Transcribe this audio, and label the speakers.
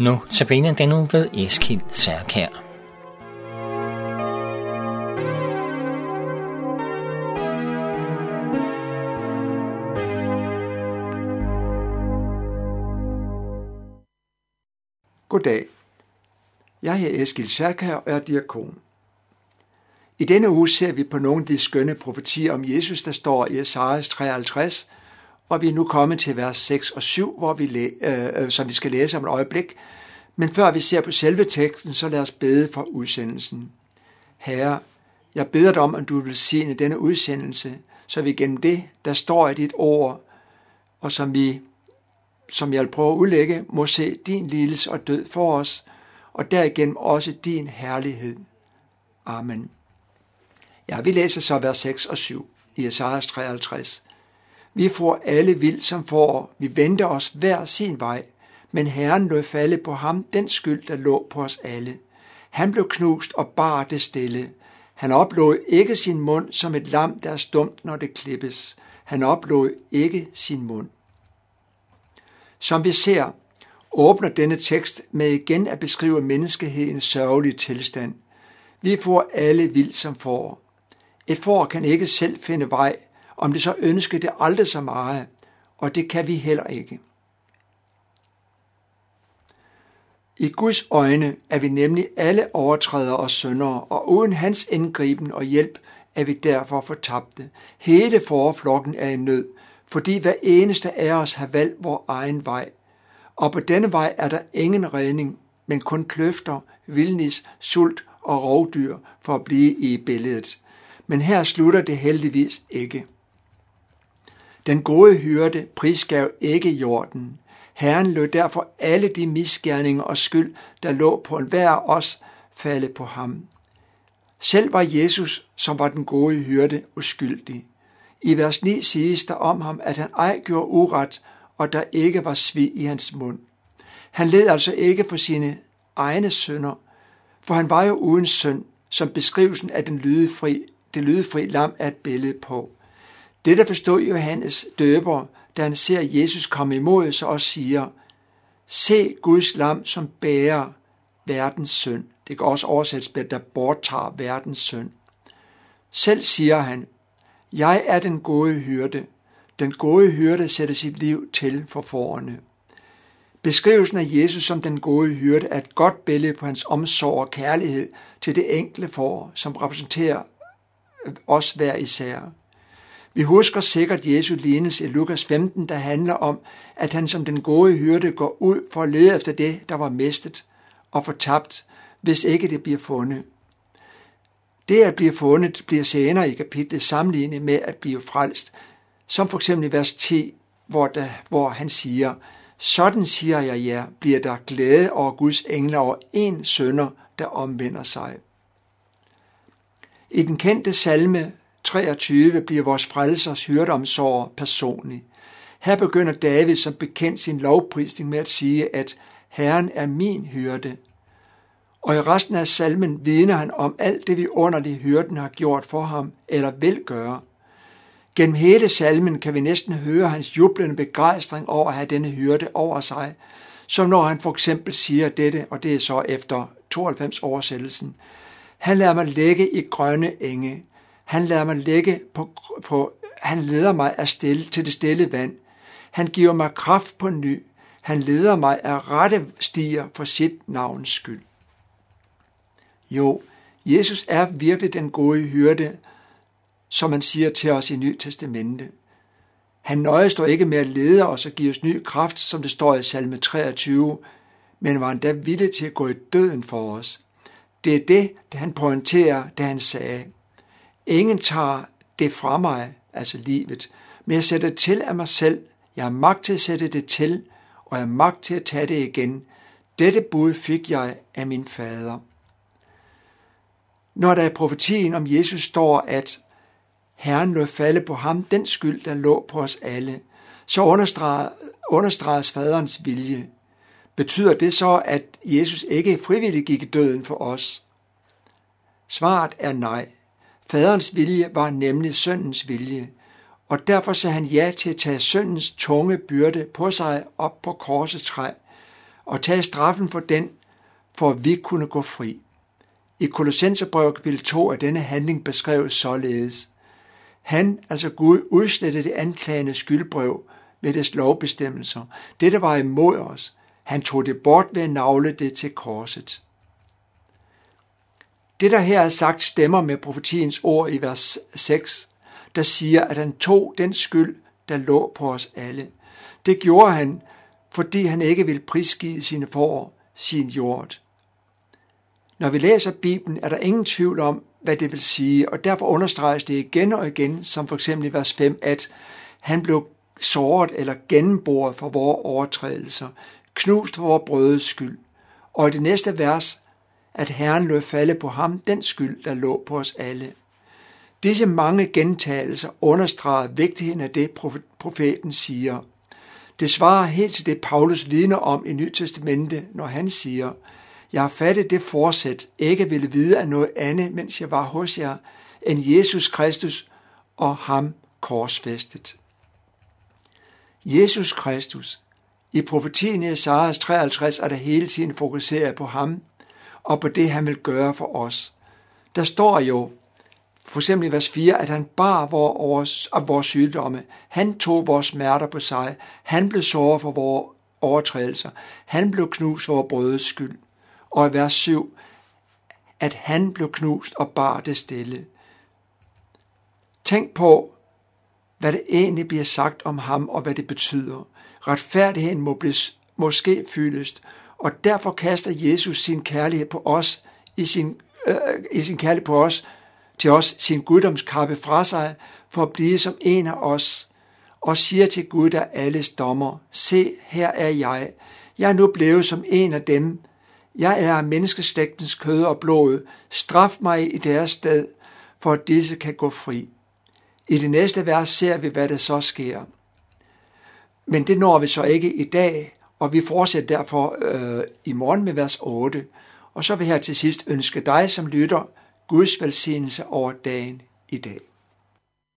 Speaker 1: Nu tabiner den nu ved Eskild Særkær.
Speaker 2: Goddag. Jeg er Eskild Særkær og er diakon. I denne uge ser vi på nogle af de skønne profetier om Jesus, der står i Esajas 53, og vi er nu kommet til vers 6 og 7, hvor vi, øh, øh, som vi skal læse om et øjeblik. Men før vi ser på selve teksten, så lad os bede for udsendelsen. Herre, jeg beder dig om, at du vil signe denne udsendelse, så vi gennem det, der står i dit ord, og som vi, som jeg vil prøve at udlægge, må se din lidelse og død for os, og derigennem også din herlighed. Amen. Ja, vi læser så vers 6 og 7 i Esajas 53. Vi får alle vild som får, vi venter os hver sin vej, men Herren lod falde på ham den skyld, der lå på os alle. Han blev knust og bar det stille. Han oplod ikke sin mund som et lam, der er stumt, når det klippes. Han oplod ikke sin mund. Som vi ser, åbner denne tekst med igen at beskrive menneskehedens sørgelige tilstand. Vi får alle vild som får. Et får kan ikke selv finde vej, om det så ønsker det aldrig så meget, og det kan vi heller ikke. I Guds øjne er vi nemlig alle overtrædere og syndere, og uden hans indgriben og hjælp er vi derfor fortabte. Hele forflokken er i nød, fordi hver eneste af os har valgt vor egen vej. Og på denne vej er der ingen redning, men kun kløfter, vildnis, sult og rovdyr for at blive i billedet. Men her slutter det heldigvis ikke. Den gode hyrde prisgav ikke jorden. Herren lød derfor alle de misgerninger og skyld, der lå på enhver af os, falde på ham. Selv var Jesus, som var den gode hyrde, uskyldig. I vers 9 siges der om ham, at han ej gjorde uret, og der ikke var svig i hans mund. Han led altså ikke for sine egne sønder, for han var jo uden synd, som beskrivelsen af den lydefri, det lydefri lam er et billede på. Dette forstod Johannes døber, da han ser Jesus komme imod sig og siger, Se Guds lam, som bærer verdens synd. Det kan også oversættes med, der borttager verdens synd. Selv siger han, Jeg er den gode hyrde. Den gode hyrde sætter sit liv til for forerne. Beskrivelsen af Jesus som den gode hyrde er et godt billede på hans omsorg og kærlighed til det enkle for, som repræsenterer os hver især. Vi husker sikkert Jesu lignelse i Lukas 15, der handler om, at han som den gode hyrde går ud for at lede efter det, der var mistet og fortabt, hvis ikke det bliver fundet. Det at blive fundet bliver senere i kapitlet sammenlignet med at blive frelst, som for eksempel i vers 10, hvor, der, hvor han siger, sådan siger jeg jer, bliver der glæde over Guds engler over en sønder, der omvender sig. I den kendte salme 23 bliver vores frelsers hyrdomsorg personlig. Her begynder David som bekendt sin lovprisning med at sige, at Herren er min hyrde. Og i resten af salmen vidner han om alt det vidunderlige hyrden har gjort for ham eller vil gøre. Gennem hele salmen kan vi næsten høre hans jublende begejstring over at have denne hyrde over sig, som når han for eksempel siger dette, og det er så efter 92 oversættelsen. Han lader mig lægge i grønne enge. Han lader mig ligge på, på han leder mig af stille, til det stille vand. Han giver mig kraft på ny. Han leder mig af rette stier for sit navns skyld. Jo, Jesus er virkelig den gode hyrde, som man siger til os i Ny Testamente. Han nøjes dog ikke med at lede os og give os ny kraft, som det står i salme 23, men var endda villig til at gå i døden for os. Det er det, det han pointerer, da han sagde, Ingen tager det fra mig, altså livet, men jeg sætter det til af mig selv. Jeg har magt til at sætte det til, og jeg har magt til at tage det igen. Dette bud fik jeg af min fader. Når der i profetien om Jesus står, at Herren lå falde på ham den skyld, der lå på os alle, så understreges faderens vilje. Betyder det så, at Jesus ikke frivilligt gik i døden for os? Svaret er nej. Faderens vilje var nemlig søndens vilje, og derfor sagde han ja til at tage søndens tunge byrde på sig op på korsets træ, og tage straffen for den, for at vi kunne gå fri. I Kolossenserbrevet kapitel 2 er denne handling beskrevet således. Han, altså Gud, udslettede det anklagende skyldbrev ved dets lovbestemmelser. Det, der var imod os. Han tog det bort ved at navle det til korset. Det, der her er sagt, stemmer med profetiens ord i vers 6, der siger, at han tog den skyld, der lå på os alle. Det gjorde han, fordi han ikke ville prisgive sine forår, sin jord. Når vi læser Bibelen, er der ingen tvivl om, hvad det vil sige, og derfor understreges det igen og igen, som for eksempel i vers 5, at han blev såret eller gennemboret for vores overtrædelser, knust for vores brødes skyld. Og i det næste vers, at Herren lød falde på ham den skyld, der lå på os alle. Disse mange gentagelser understreger vigtigheden af det, profeten siger. Det svarer helt til det, Paulus vidner om i Nyt Testamente, når han siger, jeg har fattet det forsæt, ikke ville vide af noget andet, mens jeg var hos jer, end Jesus Kristus og ham korsfæstet. Jesus Kristus. I profetien i Esajas 53 er der hele tiden fokuseret på ham og på det, han vil gøre for os. Der står jo, for eksempel i vers 4, at han bar vores, af vores sygdomme. Han tog vores smerter på sig. Han blev såret for vores overtrædelser. Han blev knust for vores brødes skyld. Og i vers 7, at han blev knust og bar det stille. Tænk på, hvad det egentlig bliver sagt om ham og hvad det betyder. Retfærdigheden må blive, måske fyldest, og derfor kaster Jesus sin kærlighed på os, i sin, øh, i sin kærlighed på os, til os sin guddomskappe fra sig, for at blive som en af os, og siger til Gud, der alles dommer, se, her er jeg. Jeg er nu blevet som en af dem. Jeg er menneskeslægtens kød og blod. Straf mig i deres sted, for at disse kan gå fri. I det næste vers ser vi, hvad der så sker. Men det når vi så ikke i dag, og vi fortsætter derfor øh, i morgen med vers 8. Og så vil jeg til sidst ønske dig, som lytter, Guds velsignelse over dagen i dag.